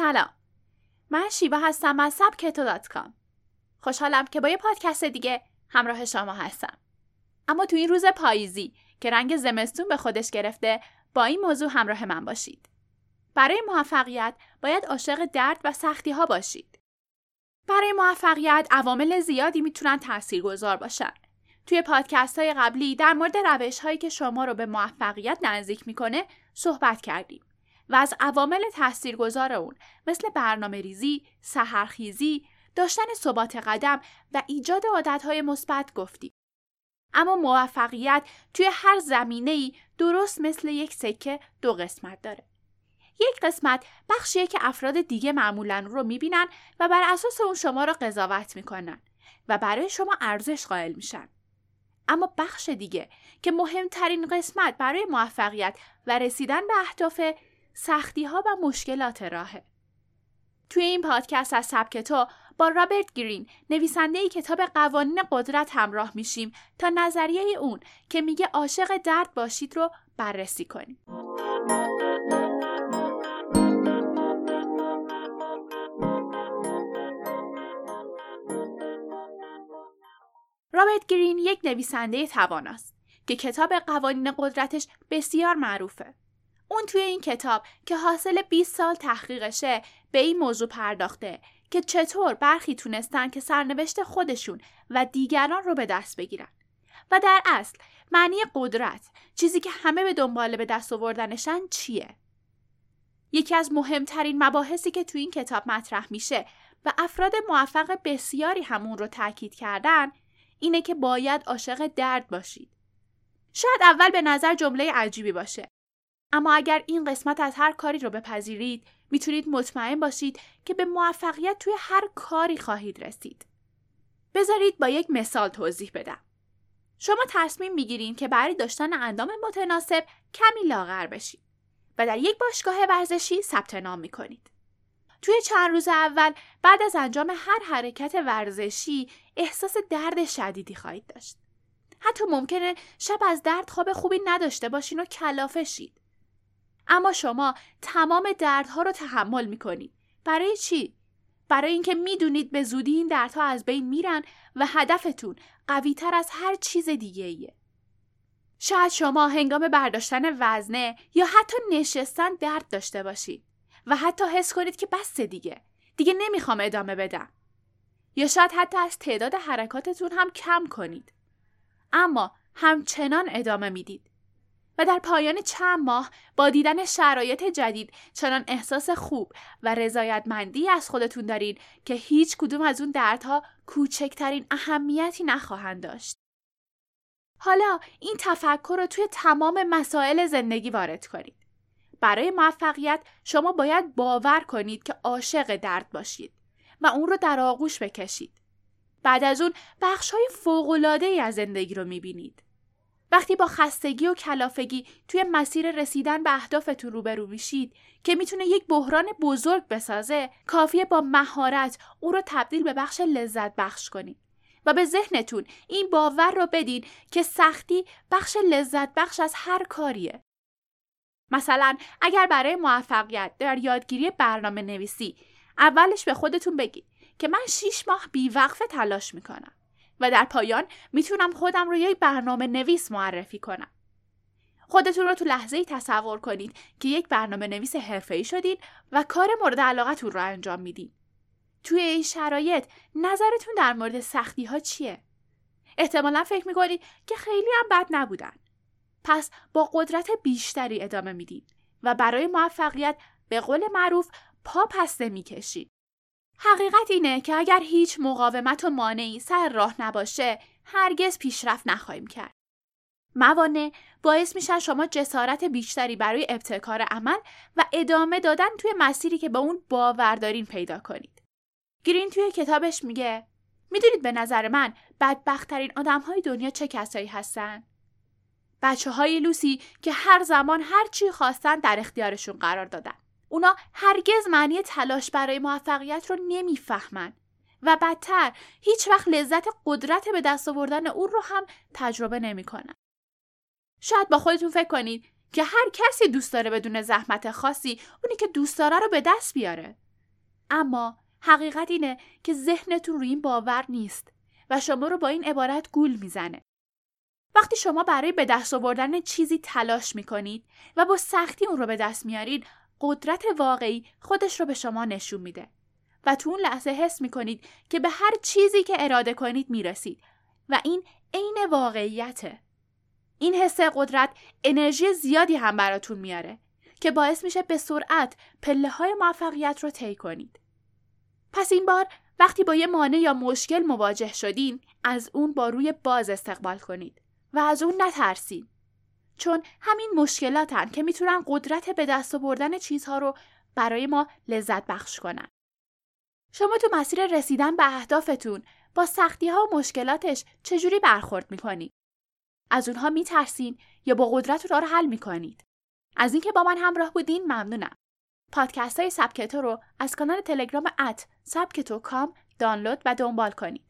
سلام. من شیبا هستم از سبکتو خوشحالم که با یه پادکست دیگه همراه شما هستم. اما تو این روز پاییزی که رنگ زمستون به خودش گرفته با این موضوع همراه من باشید. برای موفقیت باید عاشق درد و سختی ها باشید. برای موفقیت عوامل زیادی می‌تونن تاثیرگذار باشن. توی پادکست های قبلی در مورد روش هایی که شما رو به موفقیت نزدیک می‌کنه صحبت کردیم. و از عوامل تاثیرگذار اون مثل برنامه ریزی، سهرخیزی، داشتن ثبات قدم و ایجاد عادتهای مثبت گفتیم. اما موفقیت توی هر زمینه ای درست مثل یک سکه دو قسمت داره. یک قسمت بخشیه که افراد دیگه معمولا رو می‌بینن و بر اساس اون شما رو قضاوت می‌کنن و برای شما ارزش قائل میشن. اما بخش دیگه که مهمترین قسمت برای موفقیت و رسیدن به اهداف سختی ها و مشکلات راهه. توی این پادکست از سبک تو با رابرت گرین نویسنده کتاب قوانین قدرت همراه میشیم تا نظریه اون که میگه عاشق درد باشید رو بررسی کنیم. رابرت گرین یک نویسنده تواناست که کتاب قوانین قدرتش بسیار معروفه. اون توی این کتاب که حاصل 20 سال تحقیقشه به این موضوع پرداخته که چطور برخی تونستن که سرنوشت خودشون و دیگران رو به دست بگیرن. و در اصل معنی قدرت چیزی که همه به دنبال به دست آوردنشن چیه؟ یکی از مهمترین مباحثی که توی این کتاب مطرح میشه و افراد موفق بسیاری همون رو تاکید کردن اینه که باید عاشق درد باشید. شاید اول به نظر جمله عجیبی باشه. اما اگر این قسمت از هر کاری رو بپذیرید می‌تونید مطمئن باشید که به موفقیت توی هر کاری خواهید رسید. بذارید با یک مثال توضیح بدم. شما تصمیم می‌گیرید که برای داشتن اندام متناسب کمی لاغر بشید و در یک باشگاه ورزشی ثبت نام می‌کنید. توی چند روز اول بعد از انجام هر حرکت ورزشی احساس درد شدیدی خواهید داشت. حتی ممکنه شب از درد خواب خوبی نداشته باشین و کلافه شید. اما شما تمام دردها رو تحمل می‌کنید برای چی؟ برای اینکه می‌دونید به زودی این دردها از بین میرن و هدفتون قوی تر از هر چیز دیگه ایه. شاید شما هنگام برداشتن وزنه یا حتی نشستن درد داشته باشید و حتی حس کنید که بس دیگه. دیگه نمی‌خوام ادامه بدم. یا شاید حتی از تعداد حرکاتتون هم کم کنید. اما همچنان ادامه می‌دید. و در پایان چند ماه با دیدن شرایط جدید چنان احساس خوب و رضایتمندی از خودتون دارین که هیچ کدوم از اون دردها کوچکترین اهمیتی نخواهند داشت. حالا این تفکر رو توی تمام مسائل زندگی وارد کنید. برای موفقیت شما باید باور کنید که عاشق درد باشید و اون رو در آغوش بکشید. بعد از اون بخش های فوق از زندگی رو می‌بینید. وقتی با خستگی و کلافگی توی مسیر رسیدن به اهدافتون روبرو میشید که می‌تونه یک بحران بزرگ بسازه کافیه با مهارت او رو تبدیل به بخش لذت بخش کنید. و به ذهنتون این باور رو بدین که سختی بخش لذت بخش از هر کاریه. مثلا اگر برای موفقیت در یادگیری برنامه نویسی اولش به خودتون بگید که من شیش ماه بیوقفه تلاش می‌کنم. و در پایان می‌تونم خودم رو یک برنامه نویس معرفی کنم. خودتون رو تو لحظه ای تصور کنید که یک برنامه نویس ای شدید و کار مورد علاقتون رو انجام می‌دید. توی این شرایط نظرتون در مورد سختی ها چیه؟ احتمالا فکر می‌کنید که خیلی هم بد نبودن. پس با قدرت بیشتری ادامه می‌دید و برای موفقیت به قول معروف پا پسته می‌کشید. حقیقت اینه که اگر هیچ مقاومت و مانعی سر راه نباشه هرگز پیشرفت نخواهیم کرد. موانع باعث میشن شما جسارت بیشتری برای ابتکار عمل و ادامه دادن توی مسیری که به اون باوردارین پیدا کنید. گرین توی کتابش میگه می‌دونید به نظر من بدبختترین آدم های دنیا چه کسایی هستن؟ بچه های لوسی که هر زمان هر چی خواستن در اختیارشون قرار دادن. اونا هرگز معنی تلاش برای موفقیت رو نمی‌فهمن و بدتر هیچ وقت لذت قدرت به دست آوردن اون رو هم تجربه نمی‌کنن. شاید با خودتون فکر کنید که هر کسی دوست داره بدون زحمت خاصی اونی که دوست داره رو به دست بیاره. اما حقیقت اینه که ذهنتون روی این باور نیست و شما رو با این عبارت گول می‌زنه. وقتی شما برای به دست آوردن چیزی تلاش می‌کنید و با سختی اون رو به دست میارید قدرت واقعی خودش رو به شما نشون میده و تو اون لحظه حس می‌کنید که به هر چیزی که اراده کنید می‌رسید و این عین واقعیته. این حس قدرت انرژی زیادی هم براتون میاره که باعث میشه به سرعت پله های موفقیت رو طی کنید. پس این بار وقتی با یه مانع یا مشکل مواجه شدین از اون با روی باز استقبال کنید و از اون نترسید. چون همین مشکلاتن که می‌تونن قدرت به دست آوردن چیزها رو برای ما لذت بخش کنن. شما تو مسیر رسیدن به اهدافتون با سختی ها و مشکلاتش چجوری برخورد می‌کنید؟ از اونها میترسین یا با قدرت رو حل می‌کنید؟ از اینکه با من همراه بودین ممنونم. پادکست های سبکتو رو از کانال تلگرام ات سبکتو کام دانلود و دنبال کنید.